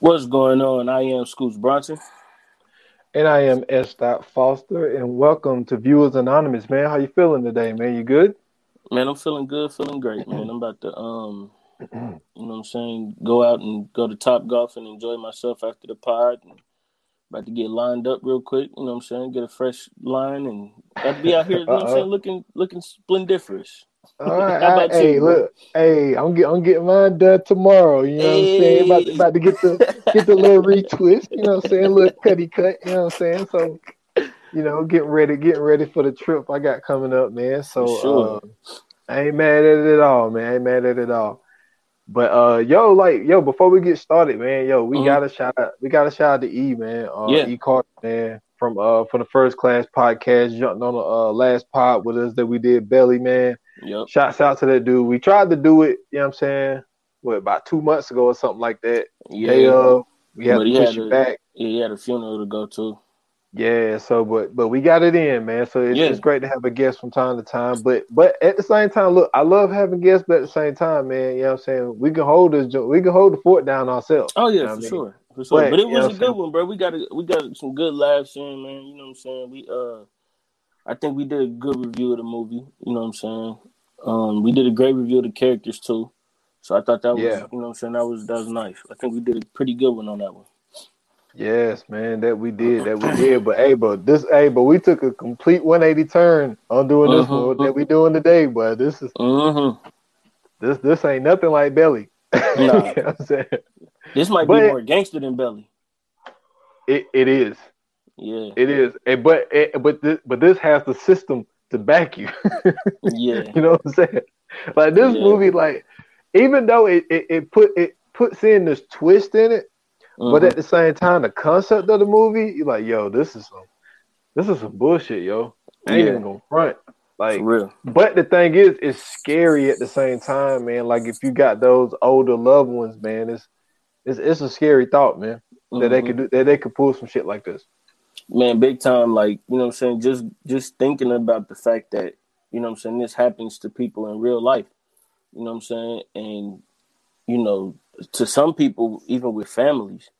What's going on? I am Scoots Bronson. And I am S. Dot Foster, and welcome to Viewers Anonymous, man. How you feeling today, man? You good? Man, I'm feeling good, feeling great, man. I'm about to um you know what I'm saying, go out and go to Top Golf and enjoy myself after the pod. And about to get lined up real quick, you know what I'm saying, get a fresh line and to be out here, you know what I'm saying, looking looking splendiferous. All right, right. hey, you, look, hey, I'm get, I'm getting mine done tomorrow. You know hey. what I'm saying? About to, about to get the get the little retwist. You know what I'm saying? Little cutty cut. You know what I'm saying? So, you know, getting ready, getting ready for the trip I got coming up, man. So, sure. uh, I ain't mad at it at all, man. I ain't mad at it at all. But uh, yo, like yo, before we get started, man, yo, we mm-hmm. gotta shout out, we gotta shout out to E, man. Uh, yeah. E Carter, man, from uh from the First Class podcast, jumped on the uh, last pod with us that we did, Belly, man. Yep. Shouts out to that dude. We tried to do it, you know what I'm saying? What about two months ago or something like that? Yeah. They, uh, we had but to push it back. Yeah, he had a funeral to go to. Yeah, so but but we got it in, man. So it's, yeah. it's great to have a guest from time to time. But but at the same time, look, I love having guests, but at the same time, man, you know what I'm saying? We can hold this we can hold the fort down ourselves. Oh yeah, you know for sure. For sure. But, but it was a good saying? one, bro. We got a, we got some good laughs in, man. You know what I'm saying? We uh I think we did a good review of the movie, you know what I'm saying? Um, we did a great review of the characters too. So I thought that was, yeah. you know, what I'm saying that was that was nice. I think we did a pretty good one on that one. Yes, man, that we did, that we did. But hey, but this, hey, but we took a complete 180 turn on doing this uh-huh. one that we doing today. But this is uh-huh. this this ain't nothing like Belly. Nah. you know this might but be more gangster than Belly. It it is. Yeah, it is. And, but it, but this, but this has the system to back you. yeah. You know what I'm saying? Like this yeah. movie, like even though it, it, it, put it puts in this twist in it, mm-hmm. but at the same time, the concept of the movie, you're like, yo, this is some this is some bullshit, yo. I ain't yeah. even gonna front. Like real. But the thing is, it's scary at the same time, man. Like if you got those older loved ones, man, it's it's it's a scary thought, man. Mm-hmm. That they could do that they could pull some shit like this man, big time. Like you know, what I'm saying just just thinking about the fact that you know, I'm saying this happens to people in real life. You know, I'm saying, and you know, to some people, even with families.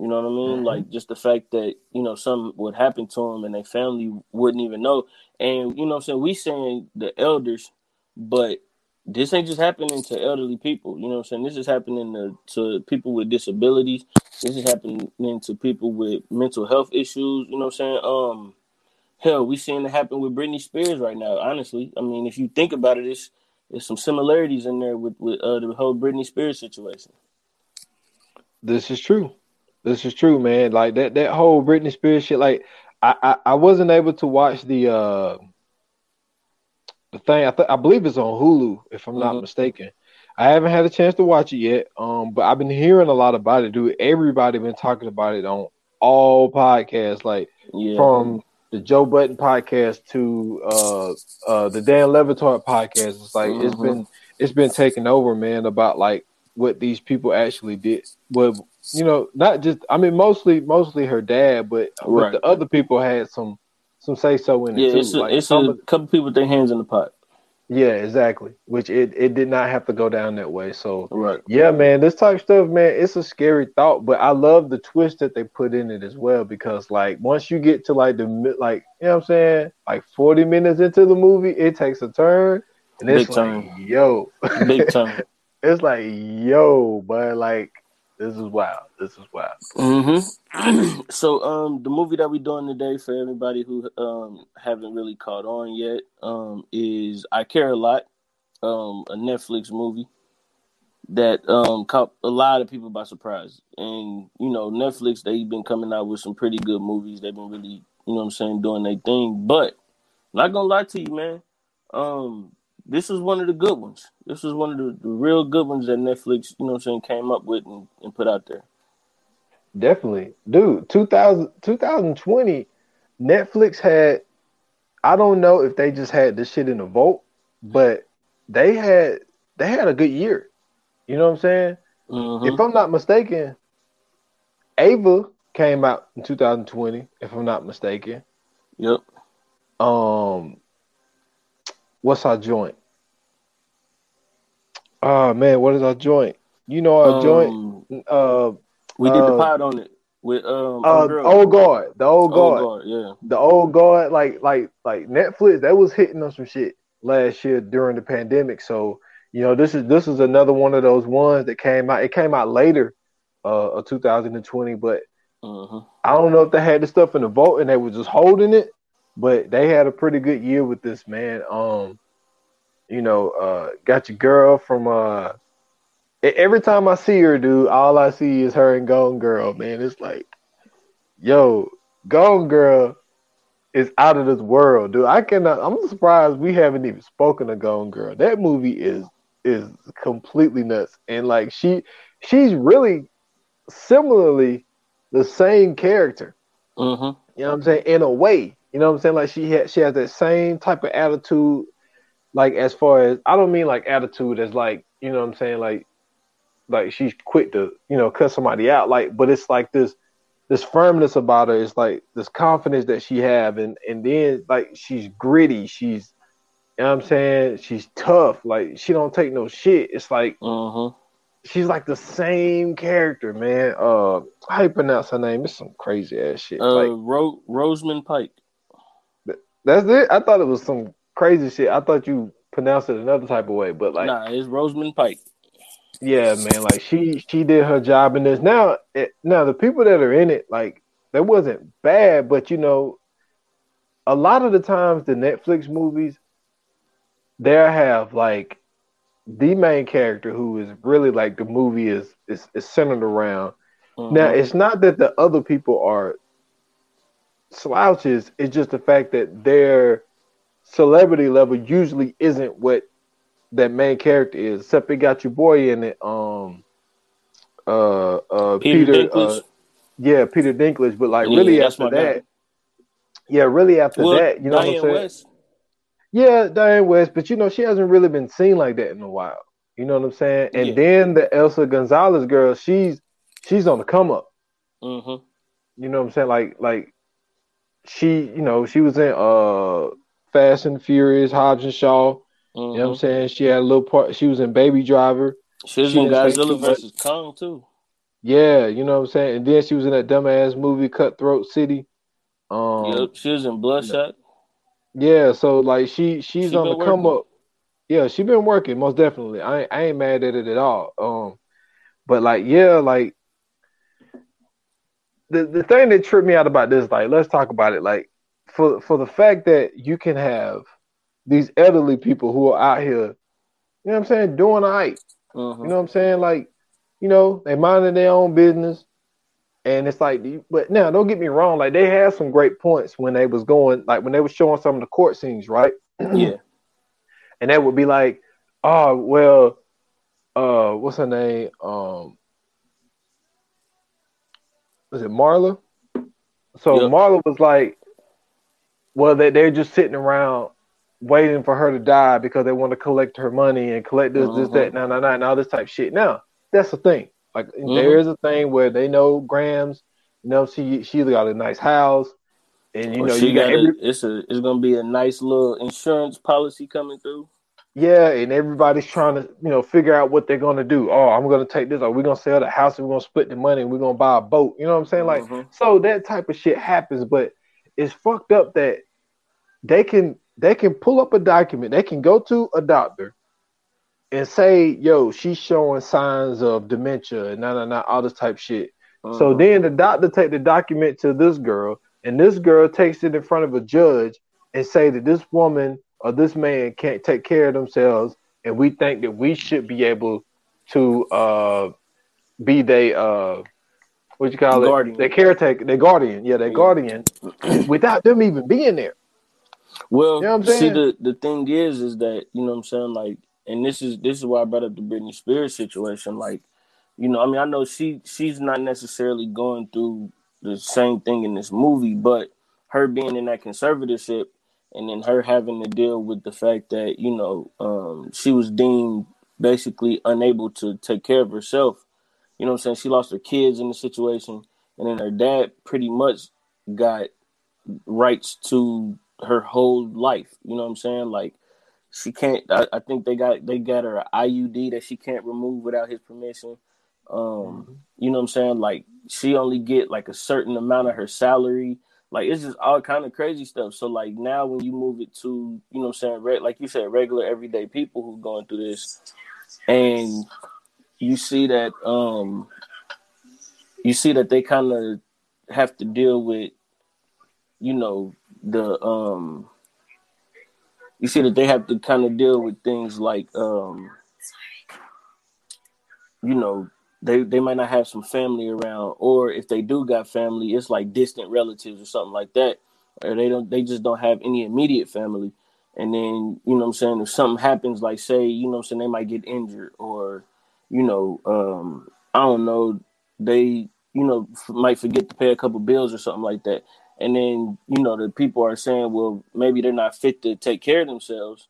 You know what I mean? Mm-hmm. Like just the fact that you know something would happen to them and their family wouldn't even know. And you know, I'm saying we saying the elders, but this ain't just happening to elderly people. You know what I'm saying? This is happening to, to people with disabilities. This is happening to people with mental health issues. You know what I'm saying? Um, hell, we seeing it happen with Britney Spears right now. Honestly, I mean, if you think about it, it's there's some similarities in there with with uh, the whole Britney Spears situation. This is true. This is true, man. Like that that whole Britney Spears shit. Like I I, I wasn't able to watch the uh the thing. I th- I believe it's on Hulu, if I'm mm-hmm. not mistaken. I haven't had a chance to watch it yet, um, but I've been hearing a lot about it. Dude, everybody been talking about it on all podcasts, like yeah. from the Joe Budden podcast to uh, uh, the Dan Le Batard podcast. It's like mm-hmm. it's been it's been taken over, man. About like what these people actually did. Well, you know, not just I mean, mostly mostly her dad, but, right. but the other people had some some say so in yeah, it too. It's a, like, it's a couple people with their hands in the pot. Yeah, exactly. Which it, it did not have to go down that way. So right. yeah, man, this type of stuff, man, it's a scary thought, but I love the twist that they put in it as well because like once you get to like the like you know what I'm saying, like 40 minutes into the movie, it takes a turn and it's Big like time. yo. Big time. it's like yo, but like this is wild. This is wild. Mm-hmm. so, um, the movie that we're doing today for everybody who um haven't really caught on yet, um, is I Care a Lot, um, a Netflix movie that um caught a lot of people by surprise. And you know, Netflix they've been coming out with some pretty good movies. They've been really, you know, what I'm saying, doing their thing. But not gonna lie to you, man. Um, this is one of the good ones. This is one of the, the real good ones that Netflix, you know I'm saying, came up with and, and, put out there. Definitely. Dude, 2000, 2020, Netflix had I don't know if they just had this shit in the vault, but they had they had a good year. You know what I'm saying? Mhm. If I'm not mistaken, Ava came out in 2020, if I'm not mistaken. Yep. Um what's our joint? Oh man, what is our joint? You know our joint? Um, Uh we did the uh, pod on it with um uh old guard. The old Old guard. guard, yeah. the old guard, like like like Netflix, that was hitting on some shit last year during the pandemic. So you know, this is this is another one of those ones that came out. It came out later, uh, of 2020, but Mhm. I don't know if they had the stuff in the vote and they were just holding it, but they had a pretty good year with this man. Um, you know, uh, got your girl from uh. Every time I see her, dude, all I see is her and Gone Girl. Man, it's like, yo, Gone Girl is out of this world, dude. I cannot. I'm surprised we haven't even spoken of Gone Girl. That movie is is completely nuts, and like she she's really similarly the same character. Mhm. You know what I'm saying? In a way, you know what I'm saying? Like she has she has that same type of attitude. Like as far as I don't mean like attitude as like you know what I'm saying? Like like she's quick to you know cut somebody out. Like but it's like this this firmness about her it's like this confidence that she have. And and then like she's gritty. She's you know what I'm saying? She's tough. Like she don't take no shit. It's like Mhm. she's like the same character man. Uh how you pronounce her name? It's some crazy ass shit. Uh, like Ro- Rosamund Pike. That's it. I thought it was some crazy shit. I thought you pronounced it another type of way, but like, nah, it's Rosamund Pike. yeah, man, like she she did her job in this. Now, it, now the people that are in it, like, that wasn't bad, but you know, a lot of the times the Netflix movies, they have like the main character who is really like the movie is is, is centered around. Mhm. Now, it's not that the other people are slouches. It's just the fact that their celebrity level usually isn't what that main character is. Except it got your boy in it. Um, uh, uh, Peter, Peter. Uh, yeah, Peter Dinklage. But like Yeah, really after that, yeah, really after well, that, you know what I'm saying? West. Yeah, Diane West, but you know, she hasn't really been seen like that in a while. You know what I'm saying? And Yeah. then the Eiza Gonzalez girl, she's she's on the come up. Mhm. You know what I'm saying? Like like she, you know, she was in uh Fast and Furious, Hobbs and Shaw. You know what I'm Mhm. saying? She had a little part she was in Baby Driver. She was She in didn't say too Godzilla versus Kong too. Yeah, you know what I'm saying? And then she was in that dumbass movie Cutthroat City. Um yep. She was in Bloodshot. Yeah, so like she she's She on the come working. up. Yeah, she been working most definitely. I ain't, I ain't mad at it at all. Um, but like yeah, like the the thing that tripped me out about this, like let's talk about it. Like for for the fact that you can have these elderly people who are out here, you know what I'm saying, doing all right. Mhm. You know what I'm saying? Like, you know, they minding their own business. And it's like, but now don't get me wrong, like they had some great points when they was going, like when they were showing some of the court scenes, right? yeah. and that would be like, oh well, uh, what's her name? Um, was it Marla? So Yep. Marla was like, well, they they're just sitting around waiting for her to die because they want to collect her money and collect this, this, Mhm. that, nah, nah, nah, and all this type of shit. Now that's the thing. Like Mhm. there is a thing where they know Grams, you know, she she's got a nice house, and you Or know she you got got every, a, it's a it's gonna be a nice little insurance policy coming through. Yeah, and everybody's trying to, you know, figure out what they're gonna do. Oh, I'm gonna take this, or we're gonna sell the house, and we're gonna split the money, and we're gonna buy a boat. You know what I'm saying? Like, Mhm. so that type of shit happens, but it's fucked up that they can they can pull up a document, they can go to a doctor and say, yo, she's showing signs of dementia and nah nah nah, all this type shit. So Mhm. then the doctor take the document to this girl, and this girl takes it in front of a judge and say that this woman or this man can't take care of themselves, and we think that we should be able to uh, be they uh, what you call Guardian. it, their caretaker, their guardian, yeah, their Yeah. guardian, without them even being there. Well, You know see the the thing is is that you know what I'm saying like and this is this is why I brought up the Britney Spears situation like you know, I mean, I know she she's not necessarily going through the same thing in this movie, but her being in that conservatorship and then her having to deal with the fact that you know um, she was deemed basically unable to take care of herself. You know what I'm saying? She lost her kids in the situation, and then her dad pretty much got rights to her whole life. You know what I'm saying? Like she can't. I, I think they got they got her IUD that she can't remove without his permission. Um, mm-hmm. you know what I'm saying? Like she only get like a certain amount of her salary. Like it's just all kind of crazy stuff. So like now when you move it to, you know what I'm saying, re- like you said, regular everyday people who going through this and you see that um you see that they kind of have to deal with you know the um you see that they have to kind of deal with things like um you know they they might not have some family around or if they do got family it's like distant relatives or something like that or they don't they just don't have any immediate family. And then you know i'm saying if something happens like say you know i'm saying they might get injured or you know um i don't know they you know f- might forget to pay a couple bills or something like that and then you know the people are saying well maybe they're not fit to take care of themselves.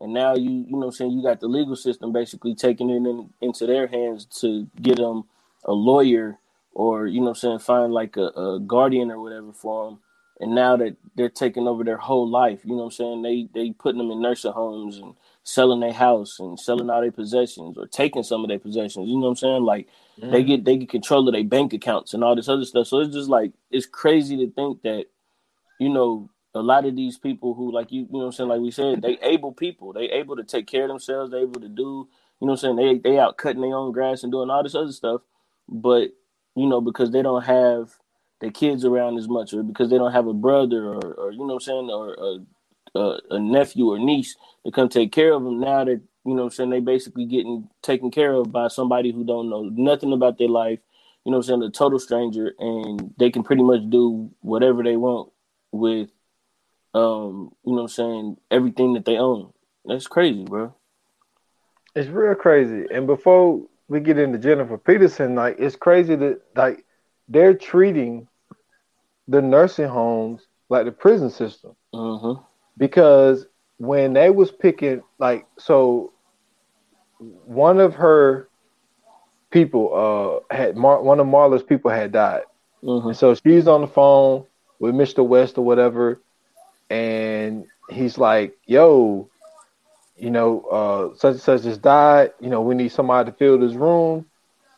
And now you you know I'm saying? You got the legal system basically taking it in, into their hands to get them a lawyer or you know I'm saying find like a, a, guardian or whatever for them. And now that they're taking over their whole life you know I'm saying? They they putting them in nursing homes and selling their house and selling all their possessions or taking some of their possessions you know what I'm saying like mm. they get they get control of their bank accounts and all this other stuff so it's just like it's crazy to think that you know a lot of these people who like you, you know what I'm saying, like we said, they able people. They able to take care of themselves, they able to do, you know what I'm saying, they they out cutting their own grass and doing all this other stuff. But, you know, because they don't have their kids around as much or because they don't have a brother or, or you know what I'm saying, or a, a, a nephew or niece to come take care of them now that, you know what I'm saying, they basically getting taken care of by somebody who don't know nothing about their life, you know what I'm saying, a total stranger and they can pretty much do whatever they want with um, you know what I'm saying, everything that they own. That's crazy, bro. It's real crazy. And before we get into Jennifer Peterson, like it's crazy that like they're treating the nursing homes like the prison system. Mm-hmm. Because when they was picking like so one of her people uh had Mar- one of Marla's people had died. Mm-hmm. And so she's on the phone with Mr. West or whatever and he's like, "Yo, you know, uh, such and such just died. You know, we need somebody to fill this room,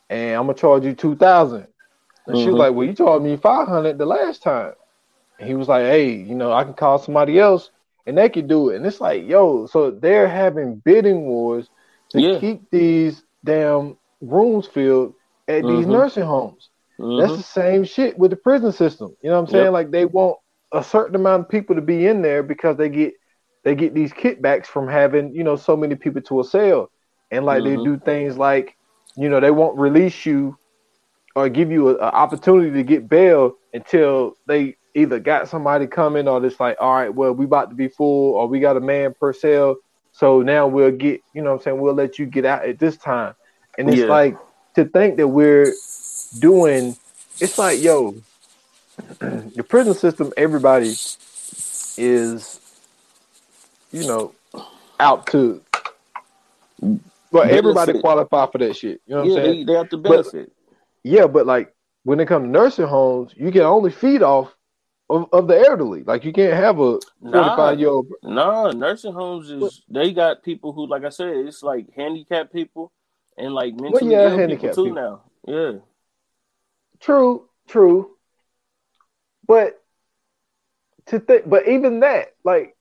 and I'm gonna charge you two thousand. And mm-hmm. she was mm-hmm. like, "Well, you charged me five hundred the last time." And he was like, "Hey, you know, I can call somebody else, and they can do it." And it's like, yo, so they're having bidding wars to yeah. keep these damn rooms filled at mm-hmm. these nursing homes. Mm-hmm. That's the same shit with the prison system. You know what I'm saying? Yep. Like they want a certain amount of people to be in there because they get they get these kickbacks from having you know so many people to a cell, and like mm-hmm. they do things like you know they won't release you or give you an opportunity to get bail until they either got somebody coming or it's like all right well we about to be full or we got a man per cell so now we'll get you know i'm saying we'll let you get out at this time and it's yeah. like to think that we're doing it's like yo the prison system, everybody is, you know, out to. But everybody qualify for that shit. You know what yeah, I'm saying? They, they have to benefit. But, yeah, but like when it comes to nursing homes, you can only feed off of, of the elderly. Like you can't have a 45 nah, year old. Nah, nursing homes is what? they got people who, like I said, it's like handicapped people and like mentally well, yeah, ill people too people. now. Yeah. True, true. But to think, but even that, like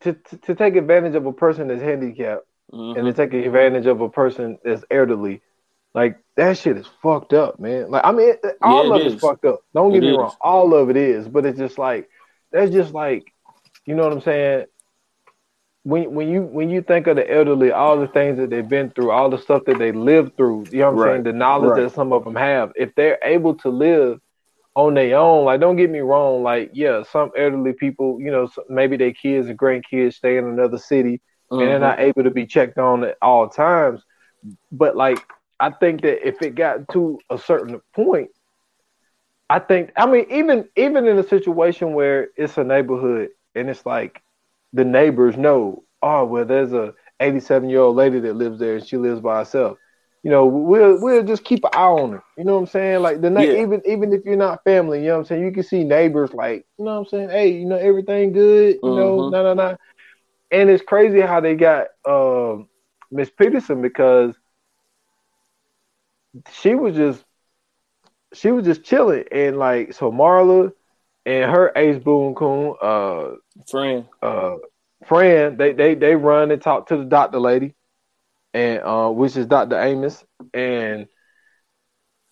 to, to, to take advantage of a person that's handicapped mm-hmm. and to take advantage of a person that's elderly, like that shit is fucked up, man. Like I mean, all yeah, of it is. fucked up. Don't get it me is. wrong, all of it is, but it's just like that's just like, you know what I'm saying? When when you when you think of the elderly, all the things that they've been through, all the stuff that they lived through, you know what I'm right. saying? The knowledge right. that some of them have, if they're able to live on their own. Like, don't get me wrong. Like, yeah, some elderly people, you know, maybe their kids and grandkids stay in another city mm-hmm. and they're not mm-hmm. able to be checked on at all times. But like, I think that if it got to a certain point, I think I mean even even in a situation where it's a neighborhood and it's like the neighbors know, oh well, there's a 87 year old lady that lives there and she lives by herself. You know, we'll we'll just keep an eye on her. You know what I'm saying? Like the yeah. even even if you're not family, you know what I'm saying. You can see neighbors like, you know what I'm saying. Hey, you know everything good. You mm-hmm. know, no, no, no. And it's crazy how they got uh, Miss Peterson because she was just she was just chilling. And like so Marla and her ace boon coon uh friend uh friend they they they run and talk to the doctor lady. And uh which is Dr. Amos. And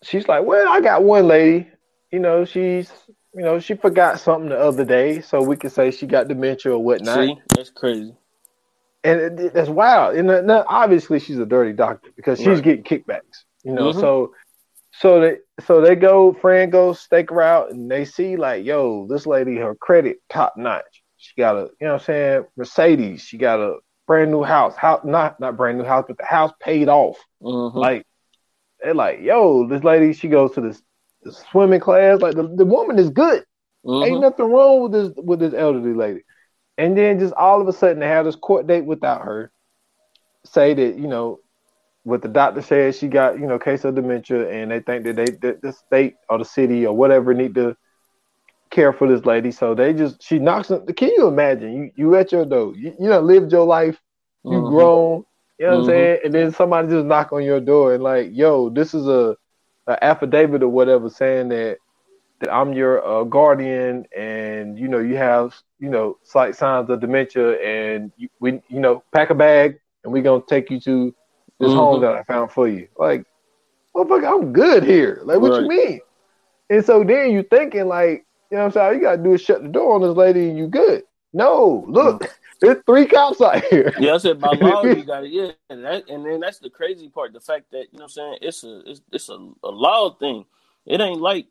she's like well I got one lady. You know she's you know she forgot something the other day. So we can say she got dementia or whatnot. See, that's crazy. And it, it, that's wild. And uh, obviously she's a dirty doctor because she's right. getting kickbacks you know mm-hmm. so so they so they go, friend goes stake her out, and they see like, yo, this lady, her credit top notch. She got a, you know what I'm saying, Mercedes. She got a brand new house. House not not brand new house, but the house paid off. Mm-hmm. Like they're like, yo, this lady, she goes to this, this swimming class. Like the, the woman is good. Mm-hmm. Ain't nothing wrong with this with this elderly lady. And then just all of a sudden they have this court date without her. Say that, you know, what the doctor said she got, you know, case of dementia, and they think that they that the state or the city or whatever need to care for this lady. So they just she knocks on. Can you imagine? You you at your door, you, you know, lived your life, you mm-hmm. grown, you know what mm-hmm. I'm saying, and then somebody just knock on your door and like, yo, this is a, a affidavit or whatever saying that that I'm your uh, guardian, and you know you have you know slight signs of dementia, and you, we you know pack a bag, and we're gonna take you to this mm-hmm. home that I found for you. Like, motherfucker, I'm good here. Like, what right. you mean? And so then you thinking like, you know what I'm saying? All you gotta do is shut the door on this lady and you good. No, look, mm. there's three cops out here. Yeah, I said by law you got it. Yeah, and, that, and then that's the crazy part, the fact that you know what I'm saying it's a it's, it's a, a law thing. It ain't like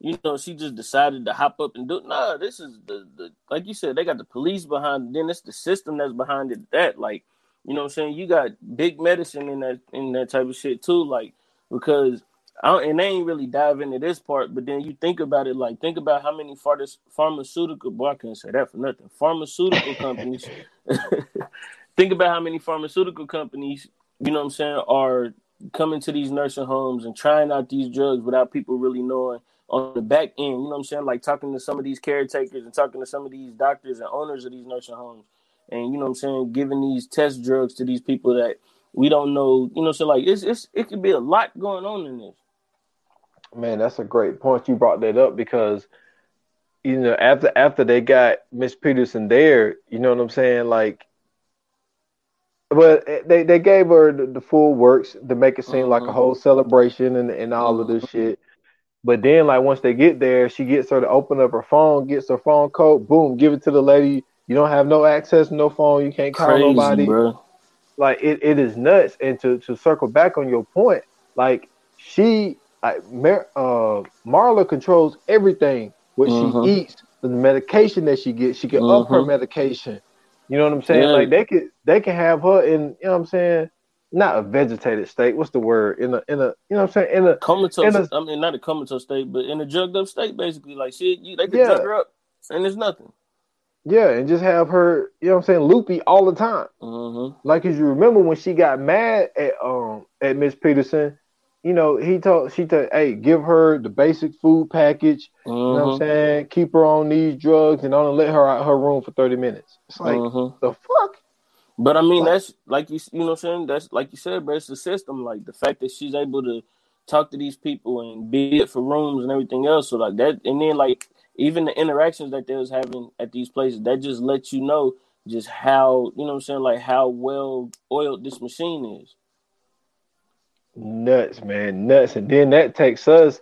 you know she just decided to hop up and do. Nah, this is the the like you said they got the police behind. It. Then it's the system that's behind it. That like you know what I'm saying? You got big medicine in that in that type of shit too, like because I and they ain't really dive into this part, but then you think about it, like think about how many pharmaceutical boy, I can't say that for nothing. Pharmaceutical companies think about how many pharmaceutical companies, you know what I'm saying, are coming to these nursing homes and trying out these drugs without people really knowing on the back end, you know what I'm saying? Like talking to some of these caretakers and talking to some of these doctors and owners of these nursing homes and you know what I'm saying, giving these test drugs to these people that we don't know, you know, so like it's it's it could be a lot going on in this. Man, that's a great point. You brought that up because you know, after after they got Miss Peterson there, you know what I'm saying, like but they, they gave her the, the full works to make it seem mm-hmm. like a mm-hmm. whole celebration and, and all mm-hmm. of this shit. But then, like once they get there, she gets her to open up her phone, gets her phone code, boom, give it to the lady you don't have no access, no phone. You can't call Crazy, nobody. Bro. Like it, it is nuts. And to, to circle back on your point, like she, like, Mar- uh, Marla controls everything. What mm-hmm. she eats, the medication that she gets, she can mm-hmm. up her mm-hmm. medication. You know what I'm saying? Yeah. Like they could, they can have her in. You know what I'm saying? Not a vegetated state. What's the word? In a, in a, you know what I'm saying? In a comatose. In a, I mean, not a comatose state, but in a drugged up state, basically. Like shit, you, they can yeah. drug her up, and there's nothing. Yeah, and just have her, you know what I'm saying, loopy all the time. Mm-hmm. Like, cause you remember when she got mad at um at Miss Peterson, you know, he told she told, hey, give her the basic food package. Mm-hmm. You know what I'm mm-hmm. saying? Keep her on these drugs and only let her out her room for 30 minutes. It's like mm-hmm. the fuck. But I mean, like, that's like you, you know, what I'm saying that's like you said, but it's the system. Like the fact that she's able to talk to these people and bid for rooms and everything else. So like that, and then like even the interactions that they was having at these places, that just lets you know just how you know what I'm saying, like how well oiled this machine is. Nuts, man, nuts. And then that takes us,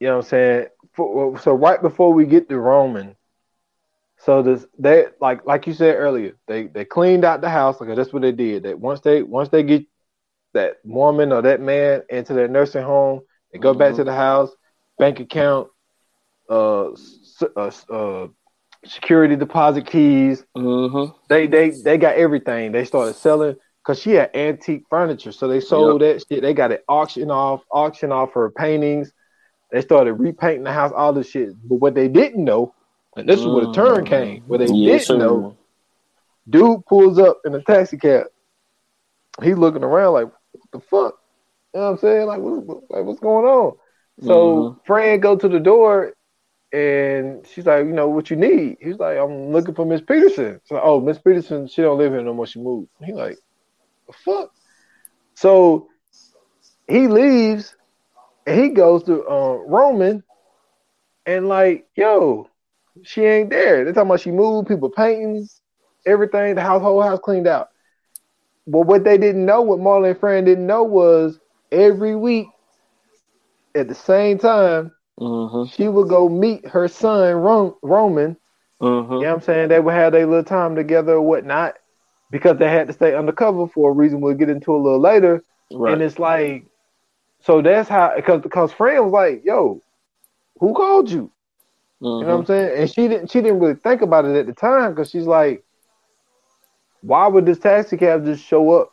you know what I'm saying? For, so right before we get to Roman, so this they like like you said earlier, they they cleaned out the house. Like that's what they did. That once they once they get that woman or that man into their nursing home, they go mm-hmm. back to the house, bank account, uh, uh, uh, security deposit keys. Mm-hmm. They they they got everything. They started selling because she had antique furniture. So they sold yep. that shit. They got it auction off, auction off her paintings. They started repainting the house, all this shit. But what they didn't know, and this is where the turn mm. came, what they didn't sure. know, dude pulls up in a taxi cab. He's looking around like, what the fuck? You know what I'm saying? Like, what, like what's going on? So mm-hmm. Fran go to the door and she's like, you know, what you need? He's like, I'm looking for Miss Peterson. So, oh, Miss Peterson, she don't live here no more. She moved. He like, fuck? So he leaves and he goes to uh, Roman and like, yo, she ain't there. They're talking about she moved, people painting, everything, the household house cleaned out. But what they didn't know, what Marlon and Fran didn't know was every week at the same time, mm-hmm. she would go meet her son Roman. Mm-hmm. You know what I'm saying? They would have their little time together or whatnot because they had to stay undercover for a reason we'll get into a little later. Right. And it's like, so that's how because because Fran was like, "Yo, who called you?" Mm-hmm. You know what I'm mm-hmm. saying? And she didn't she didn't really think about it at the time because she's like, "Why would this taxi cab just show up?"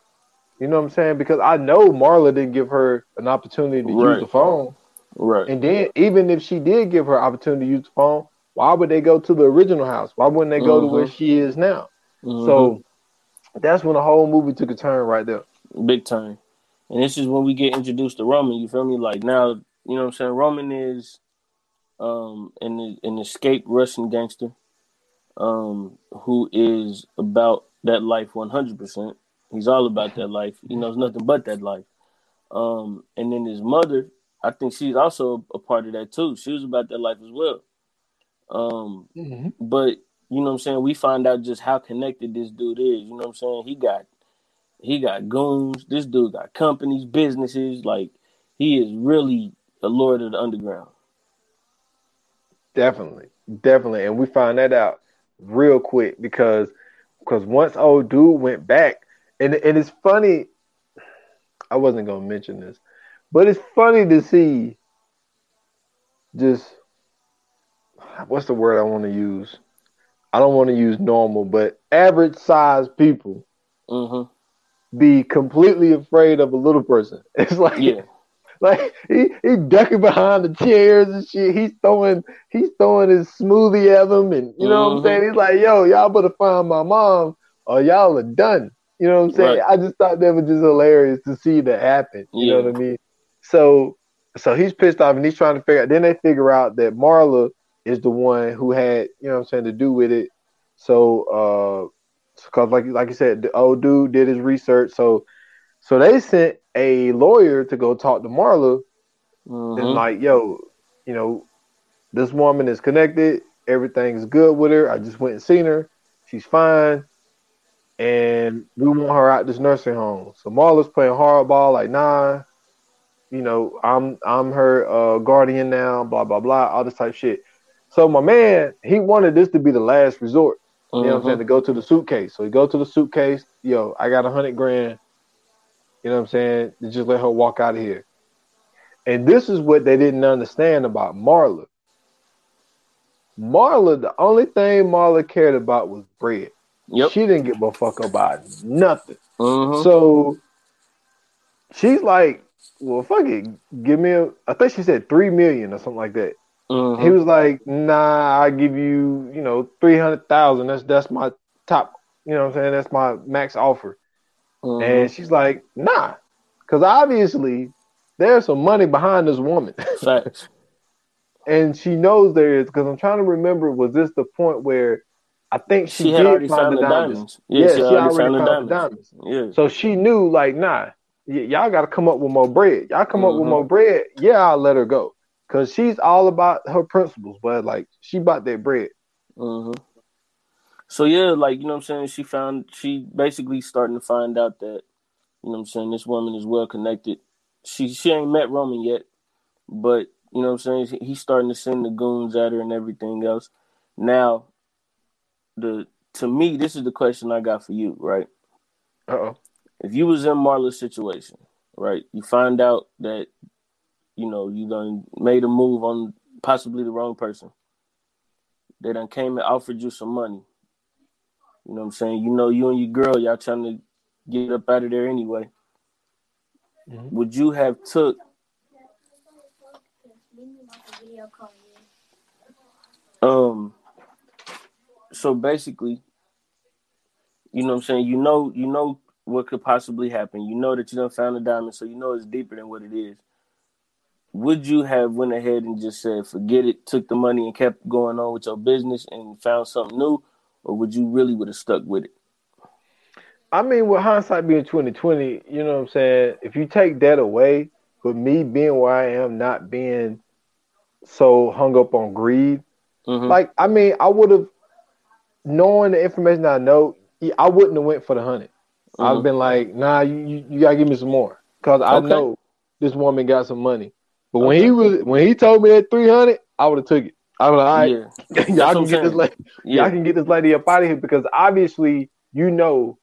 You know what I'm saying? Because I know Marla didn't give her an opportunity to right. use the phone. Right. And then even if she did give her opportunity to use the phone, why would they go to the original house? Why wouldn't they go mm-hmm. to where mm-hmm. she is now? Mm-hmm. So that's when the whole movie took a turn right there. Big turn. And this is when we get introduced to Roman, you feel me? Like now, you know what I'm saying? Roman is um an an escaped Russian gangster um who is about that life 100%. He's all about that life. He knows nothing but that life. Um and then his mother, I think she's also a part of that too. She was about that life as well. Um mm-hmm. but you know what I'm saying? We find out just how connected this dude is. You know what I'm saying? He got he got goons. This dude got companies, businesses. Like he is really the lord of the underground. Definitely, definitely, and we find that out real quick because because once old dude went back, and and it's funny. I wasn't gonna mention this, but it's funny to see just what's the word I want to use I don't want to use normal, but average size people mm-hmm. be completely afraid of a little person. It's like yeah. Like he he ducking behind the chairs and shit. He's throwing he's throwing his smoothie at them, and you know mm-hmm. what I'm saying. Mm-hmm. He's like, "Yo, y'all better find my mom, or y'all are done." You know what I'm saying? Right. I just thought that was just hilarious to see that happen. You yeah. know what I mean? So so he's pissed off and he's trying to figure out. Then they figure out that Marla is the one who had, you know I'm saying, to do with it. So, uh, cause like like you said, the old dude did his research. So, so they sent a lawyer to go talk to Marla, mm-hmm. and like, yo, you know, this woman is connected. Everything's good with her. I just went and seen her. She's fine, and we want her out this nursing home. So Marla's playing hardball, like, nah, you know, I'm I'm her uh, guardian now. Blah blah blah, all this type shit. So my man, he wanted this to be the last resort. You know what I'm saying? Mm-hmm. To go to the suitcase. So he go to the suitcase. Yo, I got a hundred grand. You know what I'm saying? To just let her walk out of here. And this is what they didn't understand about Marla. Marla, the only thing Marla cared about was bread. Yep. She didn't give a fuck about nothing. Mm-hmm. So she's like, well, fuck it. Give me a, I think she said three million or something like that. Mm-hmm. He was like, "Nah, I give you, you know, three hundred thousand. That's that's my top. You know, what I'm saying that's my max offer." Mm-hmm. And she's like, "Nah," because obviously there's some money behind this woman. and she knows there is because I'm trying to remember. Was this the point where I think she, she did find the, the diamonds? diamonds. Yeah, yeah, she, she already, already found, found, the diamonds. diamonds. Yeah. So she knew, like, nah, y'all got to come up with more bread. Y'all come mm-hmm. up with mm-hmm. more bread. Yeah, I'll let her go. Cause she's all about her principles, but like she bought that bread. Mm-hmm. So yeah, like you know what I'm saying, she found she basically starting to find out that, you know what I'm saying, this woman is well connected. She she ain't met Roman yet, but you know what I'm saying, he's starting to send the goons at her and everything else. Now, the to me, this is the question I got for you, right? Uh oh. If you was in Marla's situation, right, you find out that you know, you done made a move on possibly the wrong person. They done came and offered you some money. You know what I'm saying? You know, you and your girl, y'all trying to get up out of there anyway. Mm-hmm. Would you have took um so basically you know what I'm saying you know you know what could possibly happen you know that you don't found a diamond so you know it's deeper than what it is would you have went ahead and just said forget it took the money and kept going on with your business and found something new or would you really would have stuck with it I mean, with hindsight being twenty twenty, you know what I'm saying. If you take that away, but me being where I am, not being so hung up on greed, mm-hmm. like I mean, I would have knowing the information I know, I wouldn't have went for the 100 mm-hmm. I've been like, nah, you, you, gotta give me some more because I okay. know this woman got some money. But okay. when he was when he told me that three hundred, I would have took it. I was like, all right, yeah. y'all can get this lady, yeah. y'all can get this lady up out of here because obviously you know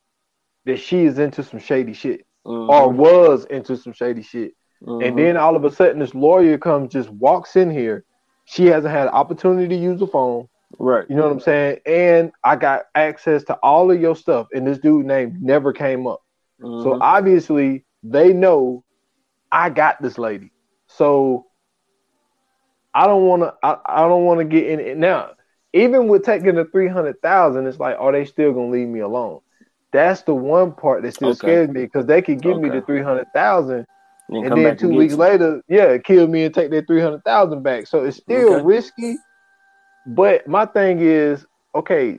that she is into some shady shit mm-hmm. or was into some shady shit. Mm-hmm. And then all of a sudden, this lawyer comes, just walks in here. She hasn't had opportunity to use the phone. Right. You know what I'm saying? And I got access to all of your stuff. And this dude name never came up. Mm-hmm. So obviously, they know I got this lady. So I don't want to. I, I don't want to get in it now. Even with taking the three hundred thousand, it's like, are they still gonna leave me alone? That's the one part that still okay. scares me because they could give okay. me the three hundred thousand, and, and then two weeks later, yeah, kill me and take that three hundred thousand back. So it's still okay. risky. But my thing is, okay,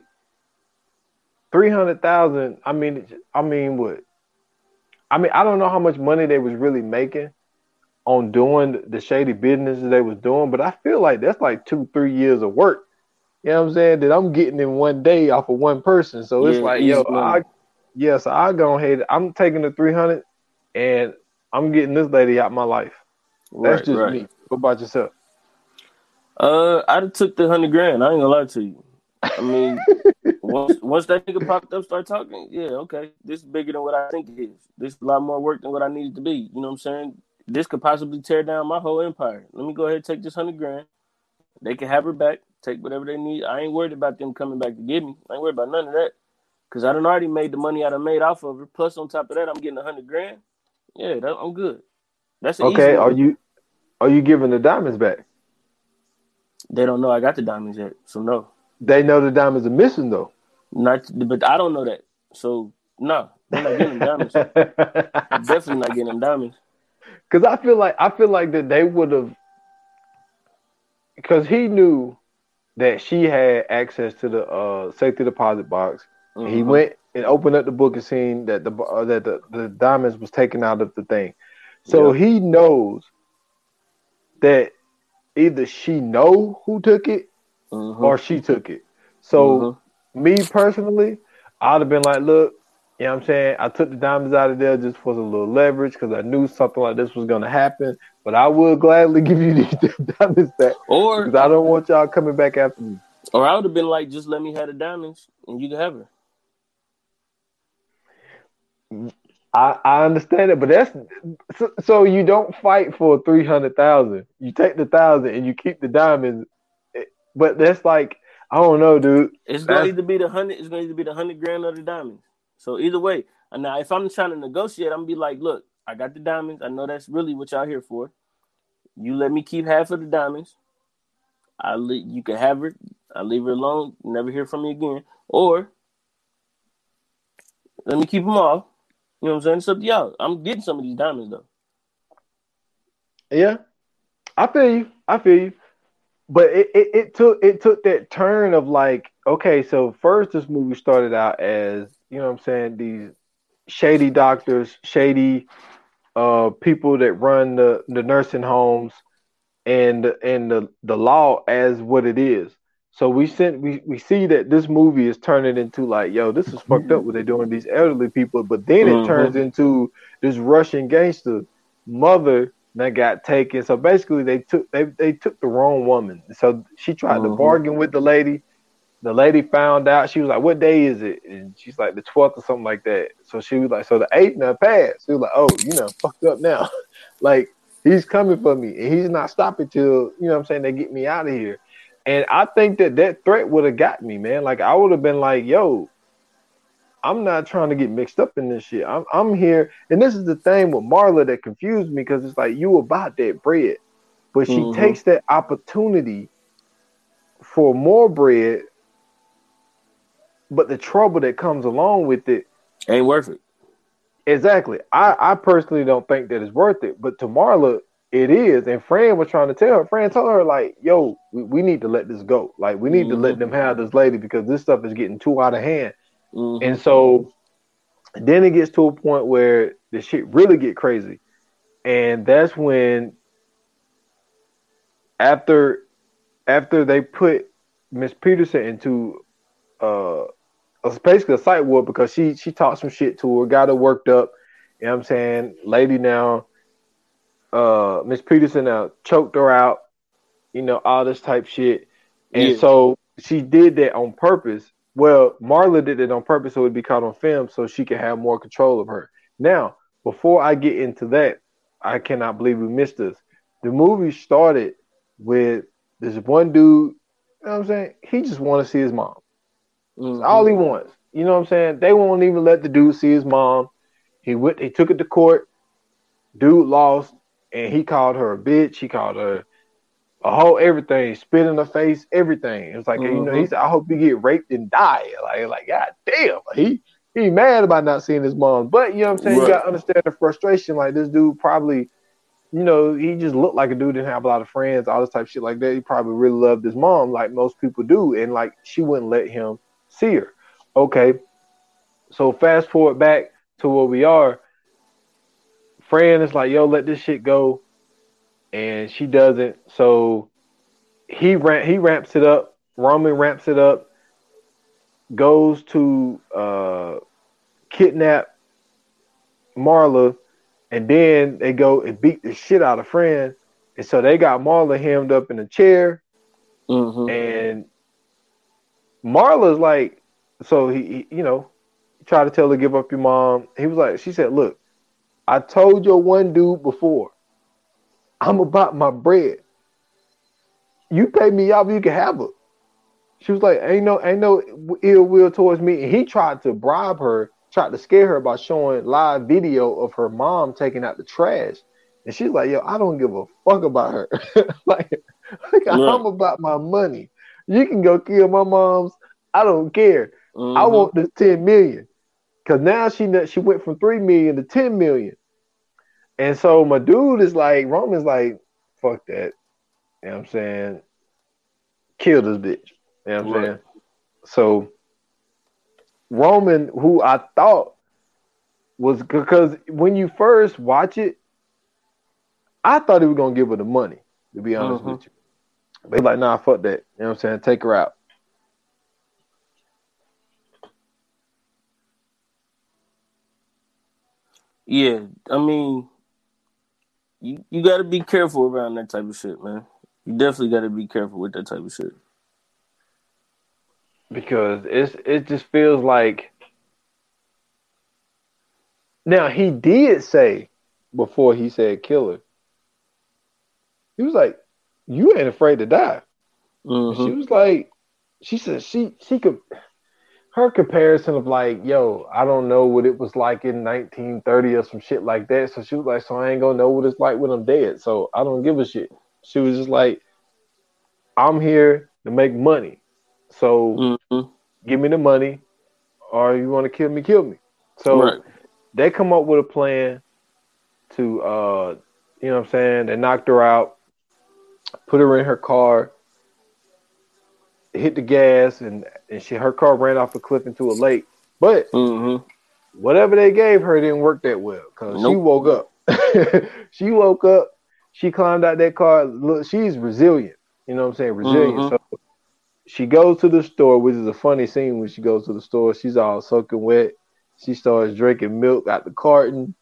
three hundred thousand. I mean, I mean, what? I mean, I don't know how much money they was really making on doing the shady businesses they was doing, but I feel like that's like two, three years of work. You know what I'm saying? That I'm getting in one day off of one person. So it's yeah, like, yo, I, yes, I go ahead. I'm taking the 300 and I'm getting this lady out my life. That's right, just right. me. What about yourself? Uh, I took the hundred grand. I ain't gonna lie to you. I mean, once once that nigga popped up, start talking. Yeah, okay, this is bigger than what I think it is. This is a lot more work than what I needed to be. You know what I'm saying? This could possibly tear down my whole empire. Let me go ahead and take this hundred grand. They can have her back. Take whatever they need. I ain't worried about them coming back to get me. I ain't worried about none of that. Cause I done already made the money I done made off of it. Plus, on top of that, I'm getting a hundred grand. Yeah, that, I'm good. That's okay. Are you are you giving the diamonds back? They don't know I got the diamonds yet, so no. They know the diamonds are missing though. Not, but I don't know that. So no, they're not getting diamonds. definitely not getting them diamonds. Because I feel like I feel like that they would have, because he knew that she had access to the uh, safety deposit box Mm-hmm. He went and opened up the book and seen that the uh, that the, the diamonds was taken out of the thing. So yeah. he knows that either she know who took it mm-hmm. or she took it. So mm-hmm. me personally, I'd have been like, look, you know what I'm saying? I took the diamonds out of there just for a little leverage because I knew something like this was gonna happen. But I would gladly give you these diamonds back. Or because I don't want y'all coming back after me. Or I would have been like, just let me have the diamonds and you can have her. I, I understand it, but that's so, so you don't fight for three hundred thousand. You take the thousand and you keep the diamonds. But that's like I don't know, dude. It's going to either be the hundred. It's going to either be the hundred grand or the diamonds. So either way, and now if I'm trying to negotiate, I'm gonna be like, look, I got the diamonds. I know that's really what y'all here for. You let me keep half of the diamonds. I le- you can have her. I leave her alone. Never hear from me again. Or let me keep them all you know what I'm saying? It's up to y'all. I'm getting some of these diamonds though. Yeah, I feel you. I feel you. But it, it, it took it took that turn of like, okay, so first this movie started out as, you know what I'm saying, these shady doctors, shady uh people that run the, the nursing homes and and the, the law as what it is. So we sent we, we see that this movie is turning into like, yo, this is fucked up what they're doing these elderly people, but then it mm-hmm. turns into this Russian gangster mother that got taken. So basically they took they they took the wrong woman. So she tried mm-hmm. to bargain with the lady. The lady found out, she was like, What day is it? And she's like the twelfth or something like that. So she was like, So the eighth now passed. She was like, Oh, you know, fucked up now. like he's coming for me and he's not stopping till, you know I'm saying, they get me out of here. And I think that that threat would have got me, man. Like I would have been like, "Yo, I'm not trying to get mixed up in this shit. I'm I'm here, and this is the thing with Marla that confused me because it's like you about that bread, but she mm-hmm. takes that opportunity for more bread, but the trouble that comes along with it ain't worth it. Exactly. I, I personally don't think that it's worth it, but to Marla, it is. And Fran was trying to tell her. Fran told her like, "Yo, we, we need to let this go. Like, we need mm-hmm. to let mm-hmm. them have this lady because this stuff is getting too out of hand." Mm-hmm. And so then it gets to a point where the shit really get crazy. And that's when after after they put Miss Peterson into uh basically a psych ward because she she talked some shit to her, got her worked up. You know what I'm saying? Lady now, uh Miss Peterson now choked her out, you know, all this type shit. And yeah. so she did that on purpose well, Marla did it on purpose so it would be caught on film so she could have more control of her. Now, before I get into that, I cannot believe we missed this. The movie started with this one dude, you know what I'm saying? He just want to see his mom. Mm-hmm. all he wants. You know what I'm saying? They won't even let the dude see his mom. He went, he took it to court. Dude lost, and he called her a bitch. He called her a whole everything, spit in the face, everything. It's like mm-hmm. you know, he mm-hmm. said, "I hope you get raped and die." Like, like God damn, he he mad about not seeing his mom. But you know what I'm saying? Right. You gotta understand the frustration. Like this dude probably, you know, he just looked like a dude didn't have a lot of friends, all this type of shit like that. He probably really loved his mom, like most people do, and like she wouldn't let him see her. Okay, so fast forward back to where we are. Fran is like, "Yo, let this shit go." and she doesn't. So he ramp, he ramps it up. Roman ramps it up. Goes to uh, kidnap Marla, and then they go and beat the shit out of Fran. And so they got Marla hemmed up in a chair, mm-hmm. and Marla's like, so he, he, you know, tried to tell her give up your mom. He was like, she said, look, I told your one dude before I'm about my bread. You pay me off, you can have her. She was like, ain't no, ain't no ill will towards me. And he tried to bribe her, tried to scare her by showing live video of her mom taking out the trash. And she's like, yo, I don't give a fuck about her. like, like I'm about my money. You can go kill my mom's. I don't care. Mm-hmm. I want this 10 million. Cause now she she went from three million to 10 million. And so my dude is like, Roman's like, fuck that. You know what I'm saying? Kill this bitch. You know what I'm right. saying? So Roman, who I thought was because when you first watch it, I thought he was gonna give her the money, to be honest mm-hmm. with you. But he's like, nah, fuck that. You know what I'm saying? Take her out. Yeah, I mean, you you got to be careful around that type of shit, man. You definitely got to be careful with that type of shit because it's it just feels like. Now he did say before he said killer. He was like, "You ain't afraid to die." Mm-hmm. She was like, she said she she could her comparison of like, yo, I don't know what it was like in 1930 or some shit like that. So she was like, so I ain't gonna know what it's like when I'm dead. So I don't give a shit. She was just like, I'm here to make money. So mm-hmm. give me the money, or you want to kill me, kill me. So right. they come up with a plan to, uh, you know what I'm saying? They knocked her out, put her in her car, hit the gas and, and she her car ran off a cliff into a lake. But mm-hmm. whatever they gave her didn't work that well because nope. she woke up. she woke up. She climbed out that car. Look, she's resilient. You know what I'm saying? Resilient. Mm-hmm. So she goes to the store, which is a funny scene when she goes to the store. She's all soaking wet. She starts drinking milk out the carton.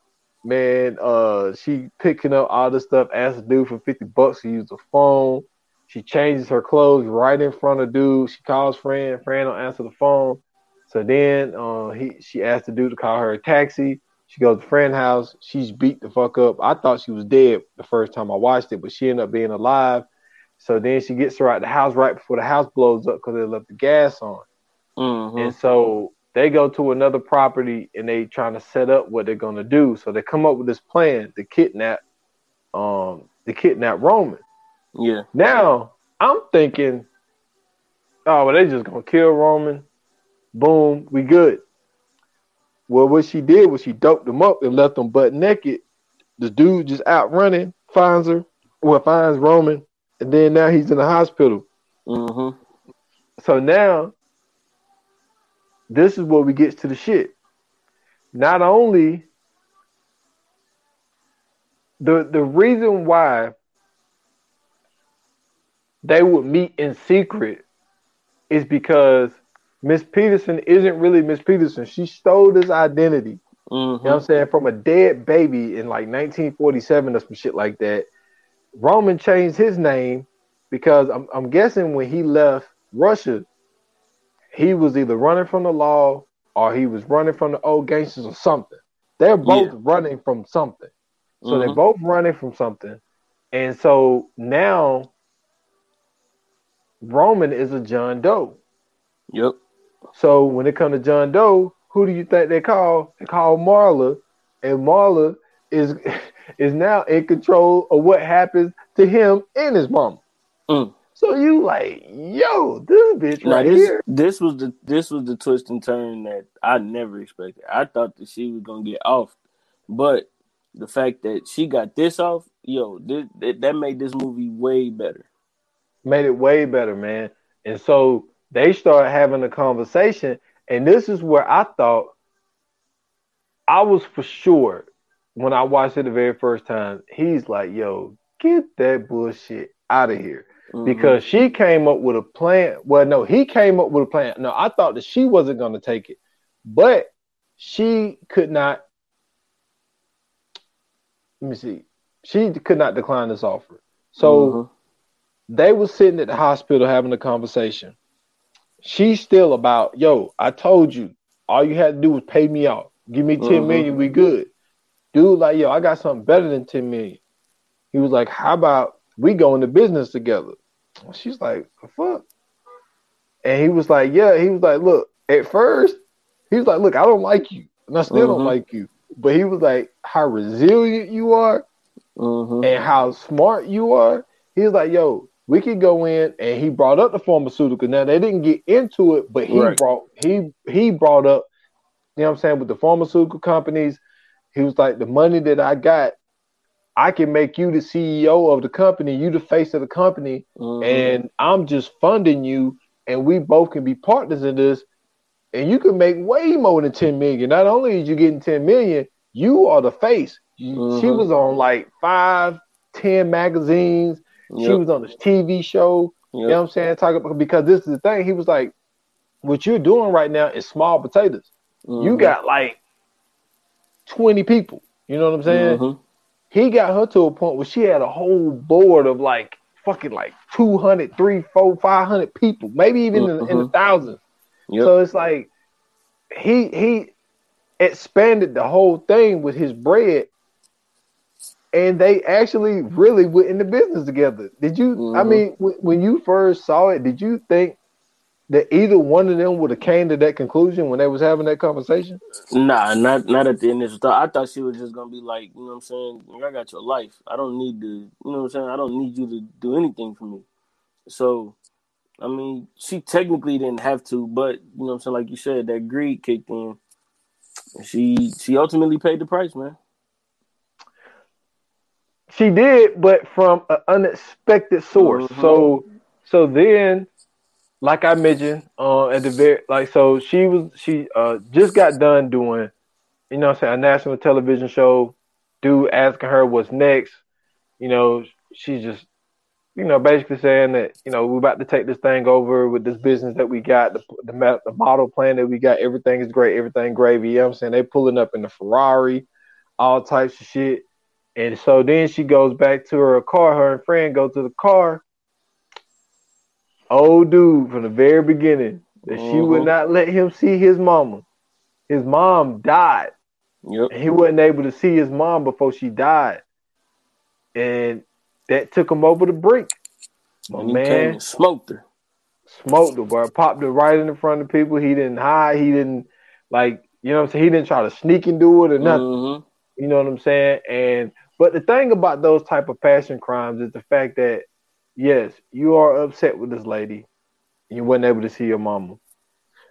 Man, uh, she picking up all the stuff, asked the dude for 50 bucks to use the phone. She changes her clothes right in front of dude. She calls Fran. Fran don't answer the phone. So then uh, he she asked the dude to call her a taxi. She goes to Fran's house. She's beat the fuck up. I thought she was dead the first time I watched it, but she ended up being alive. So then she gets her out the house right before the house blows up because they left the gas on. Mm-hmm. And so they go to another property and they trying to set up what they're gonna do. So they come up with this plan to kidnap, um, to kidnap Roman. Yeah. Now I'm thinking, oh, well, they just gonna kill Roman. Boom, we good. Well, what she did was she doped them up and left them butt naked. The dude just out running, finds her, well, finds Roman, and then now he's in the hospital. Mm-hmm. So now, this is where we get to the shit. Not only the the reason why they would meet in secret is because Miss Peterson isn't really Miss Peterson. She stole this identity. Mm-hmm. You know what I'm saying? From a dead baby in like 1947 or some shit like that. Roman changed his name because I'm, I'm guessing when he left Russia, he was either running from the law or he was running from the old gangsters or something. They're both Yeah. running from something. So they're Mhm. both running from something. And so now Roman is a John Doe. Yep. So when it comes to John Doe, who do you think they call? They call Marla, and Marla is is now in control of what happens to him and his mom. Mm. So you like, yo, this bitch Now right this here. this was the this was the twist and turn that I never expected. I thought that she was gonna get off, but the fact that she got this off, yo, this, that, that made this movie way better. Made it way better, man. And so they started having a conversation, and this is where I thought I was for sure when I watched it the very first time. He's like, "Yo, get that bullshit out of here," Mhm. because she came up with a plan. Well, no, he came up with a plan. No, I thought that she wasn't going to take it, but she could not. Let me see. She could not decline this offer. So Mhm. They were sitting at the hospital having a conversation. She's still about, yo, I told you, all you had to do was pay me off. Give me ten Mhm. million, we good. Dude, like, yo, I got something better than 10 million. He was like, How about we go into business together? She's like, The fuck? And he was like, Yeah, he was like, Look, at first, he was like, Look, I don't like you, and I still don't Mhm. like you. But he was like, How resilient you are, Mhm. and how smart you are. He was like, yo, we could go in and he brought up the pharmaceutical. Now they didn't get into it, but he Right. brought he he brought up, you know what I'm saying, with the pharmaceutical companies, he was like, the money that I got, I can make you the CEO of the company, you the face of the company, Mhm. and I'm just funding you, and we both can be partners in this, and you can make way more than 10 million. Not only is you getting 10 million, you are the face. You- She was on like five, ten magazines. She was on this TV show. You know what I'm saying? Talk about because this is the thing. He was like, what you're doing right now is small potatoes. You Mhm. got like 20 people. You know what I'm saying? Mhm. He got her to a point where she had a whole board of like fucking like 200, 3, 4, 500 people, maybe even in, in the Mhm. thousands. Yep. So it's like he he expanded the whole thing with his bread, and they actually really went the business together. Did you? I Mhm. mean, w- when you first saw it, did you think that either one of them would have came to that conclusion when they was having that conversation? Nah, not not at the initial thought. I thought she was just gonna be like, you know what I'm saying? I got your life. I don't need to, you know what I'm saying? I don't need you to do anything for me. So, I mean, she technically didn't have to, but you know what I'm saying? Like you said, that greed kicked in. She she ultimately paid the price, man. She did, but from an unexpected source. Mhm. So, so then, like I mentioned, uh, at the very like, so she was she uh just got done doing, you know, I'm saying a national television show. Dude asking her what's next. You know, she's just, you know, basically saying that you know we're about to take this thing over with this business that we got, the the, the model plan that we got. Everything is great, everything gravy. You know what I'm saying? They pulling up in the Ferrari, all types of shit. And so then she goes back to her car. Her and Fran go to the car. Old dude from the very beginning that she would Mhm. not let him see his mama. His mom died. Yep. He wasn't able to see his mom before she died. And that took him over the brink. My And he came man smoked her. smoked her, boy, popped it right in the front of people. He didn't hide. He didn't Like, you know what I'm saying? He didn't try to sneak and do it or nothing. Mm-hmm. You know what I'm saying? And but the thing about those type of passion crimes is the fact that yes, you are upset with this lady. You wasn't able to see your mama.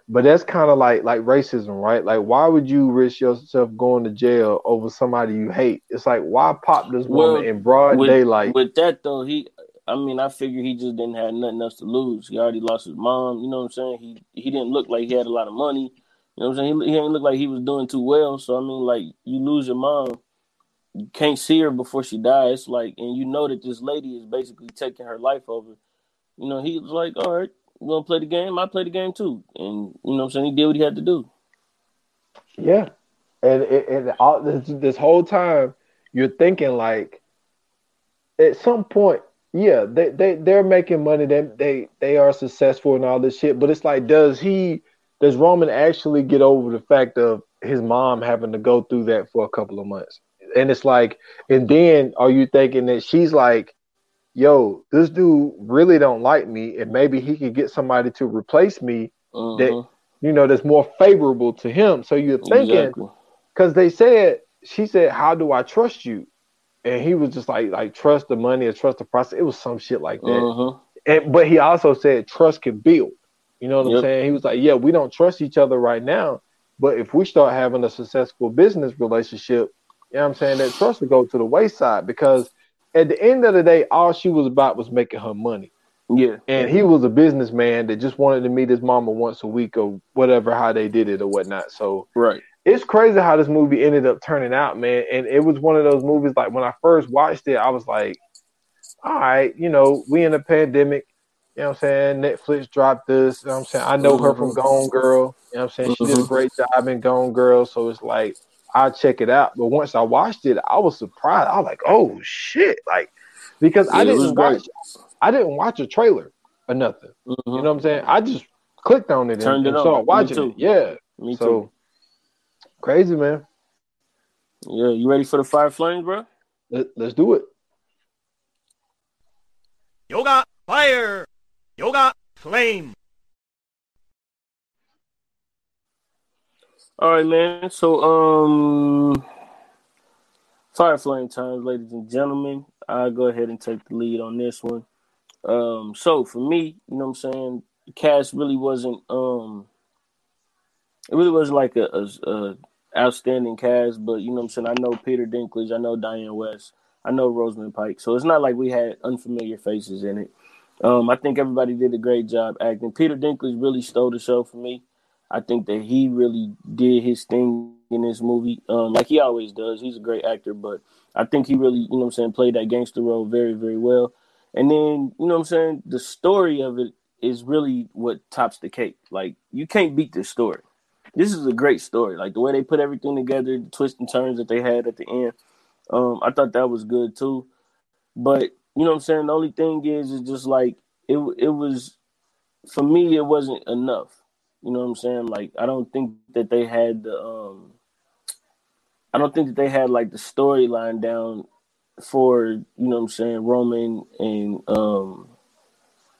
But that's kind of like like racism, right? Like, why would you risk yourself going to jail over somebody you hate? It's like, why pop this woman well, in broad with, daylight? With that though, he, I mean, I figure he just didn't have nothing else to lose. He already lost his mom. You know what I'm saying? He he didn't look like he had a lot of money. You know what I'm saying? He, he didn't look like he was doing too well. So I mean, like, you lose your mom, you can't see her before she dies. Like, and you know that this lady is basically taking her life over. You know, he was like, all right, you want to play the game? I play the game too. And you know I'm saying? He did what he had to do. Yeah. And, and all this, this whole time, you're thinking like, at some point, yeah, they, they, they're making money. They, they, they are successful and all this shit. But it's like, does he, does Roman actually get over the fact of his mom having to go through that for a couple of months? And it's like, and then are you thinking that she's like, yo, this dude really don't like me, and maybe he could get somebody to replace me uh-huh. that you know that's more favorable to him. So you're thinking because exactly. they said she said, "How do I trust you?" And he was just like, like trust the money or trust the process. It was some shit like that. Uh-huh. And but he also said trust can build. You know what yep. I'm saying? He was like, yeah, we don't trust each other right now, but if we start having a successful business relationship, you know what I'm saying, that trust will go to the wayside because at the end of the day, all she was about was making her money. Yeah. And he was a businessman that just wanted to meet his mama once a week or whatever, how they did it or whatnot. So right. It's crazy how this movie ended up turning out, man. And it was one of those movies like when I first watched it, I was like, all right, you know, we in a pandemic. You know what I'm saying? Netflix dropped this. You know what I'm saying? I know mm-hmm. her from Gone Girl. You know what I'm saying? Mm-hmm. She did a mm-hmm. great job in Gone Girl. So it's like, I'll check it out. But once I watched it, I was surprised. I was like, oh shit. Like because yeah, I didn't watch I didn't watch a trailer or nothing. Mm-hmm. You know what I'm saying? I just clicked on it Turned and, it and started watching it. Yeah. Me so too. crazy, man. Yeah, you ready for the fire flames, bro? Let, let's do it. Yoga fire. Yoga flame. All right, man. So, um, fire flame times, ladies and gentlemen. I'll go ahead and take the lead on this one. Um, so for me, you know what I'm saying, the cast really wasn't um it really wasn't like a, a, a outstanding cast, but you know what I'm saying, I know Peter Dinklage, I know Dianne Wiest, I know Rosamund Pike. So it's not like we had unfamiliar faces in it. Um, I think everybody did a great job acting. Peter Dinklage really stole the show for me. I think that he really did his thing in this movie, um, like he always does. He's a great actor, but I think he really, you know what I'm saying, played that gangster role very, very well. And then, you know what I'm saying, the story of it is really what tops the cake. Like, you can't beat this story. This is a great story. Like, the way they put everything together, the twists and turns that they had at the end, um, I thought that was good too. But, you know what I'm saying, the only thing is, is just like, it, it was, for me, it wasn't enough you know what I'm saying? Like I don't think that they had the um I don't think that they had like the storyline down for, you know what I'm saying, Roman and um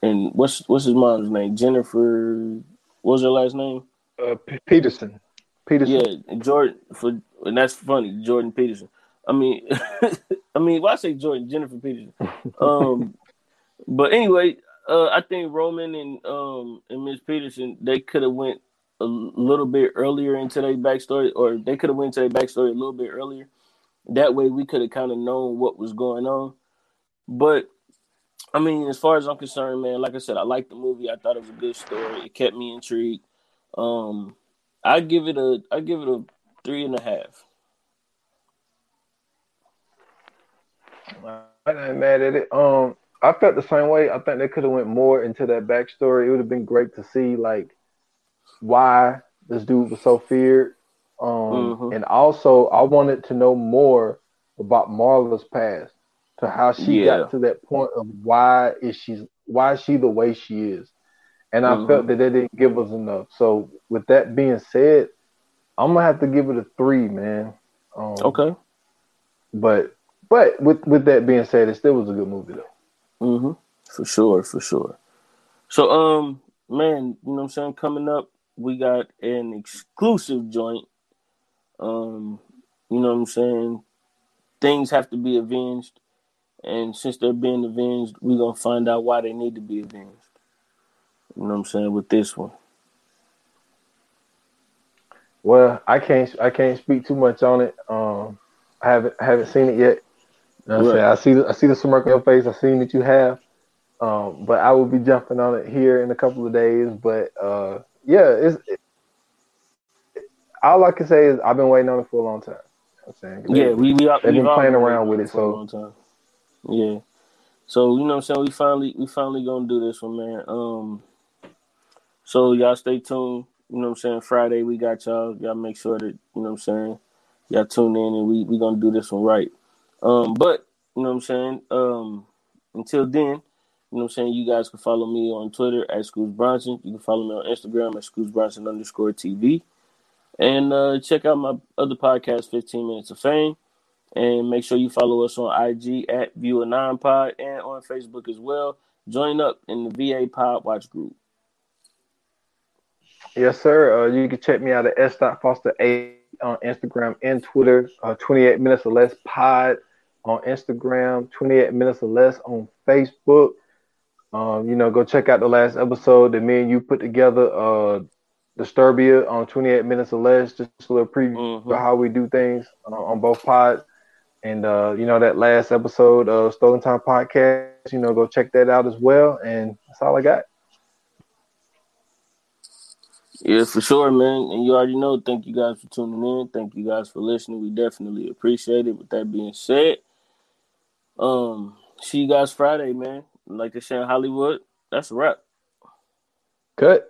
and what's what's his mom's name? Jennifer what was her last name? Uh P- Peterson. Peterson. Yeah, Jordan for and that's funny, Jordan Peterson. I mean I mean why I say Jordan, Jennifer Peterson. Um but anyway, uh, I think Roman and um and Miss Peterson they could have went a little bit earlier into their backstory, or they could have went to their backstory a little bit earlier. That way, we could have kind of known what was going on. But I mean, as far as I'm concerned, man, like I said, I liked the movie. I thought it was a good story. It kept me intrigued. Um, I give it a I give it a three and a half. I'm not mad at it. Um, I felt the same way. I think they could have went more into that backstory. It would have been great to see like why this dude was so feared. Um, mm-hmm. and also I wanted to know more about Marla's past, to how she yeah. got to that point of why is she why is she the way she is. And I mm-hmm. felt that they didn't give us enough. So with that being said, I'm gonna have to give it a three, man. Um, okay. But but with with that being said, it still was a good movie though. Mm-hmm. For sure, for sure. So, um, man, you know what I'm saying? Coming up, we got an exclusive joint. Um, you know what I'm saying? Things have to be avenged, and since they're being avenged, we're gonna find out why they need to be avenged. You know what I'm saying with this one. Well, I can't I can't speak too much on it. Um, I haven't haven't seen it yet. Right. i see the, I see the smirk on your face. I've seen that you have. Um, but I will be jumping on it here in a couple of days. But uh, yeah, it's it, all I can say is I've been waiting on it for a long time. I'm saying, yeah, we we they've been playing around with it for so long time. yeah. So you know what I'm saying we finally we finally gonna do this one, man. Um, so y'all stay tuned. You know what I'm saying? Friday we got y'all. Y'all make sure that, you know what I'm saying, y'all tune in and we we gonna do this one right. Um, but you know what I'm saying? Um, until then, you know what I'm saying, you guys can follow me on Twitter at Scoots Bronson. You can follow me on Instagram at Scoots Bronson underscore TV. And uh, check out my other podcast, 15 Minutes of Fame. And make sure you follow us on IG at Viewer Nine Pod and on Facebook as well. Join up in the VA Pod Watch group. Yes, sir. Uh, you can check me out at s. Foster A on Instagram and Twitter. Uh, 28 minutes or less pod on Instagram. 28 minutes or less on Facebook. Um, you know, go check out the last episode that me and you put together. Uh, Disturbia on 28 minutes or less. Just a little preview mm-hmm. of how we do things on, on both pods. And uh, you know that last episode of Stolen Time podcast. You know, go check that out as well. And that's all I got. Yeah, for sure, man. And you already know. Thank you guys for tuning in. Thank you guys for listening. We definitely appreciate it. With that being said, um, see you guys Friday, man. Like they say in Hollywood, that's a wrap. Cut.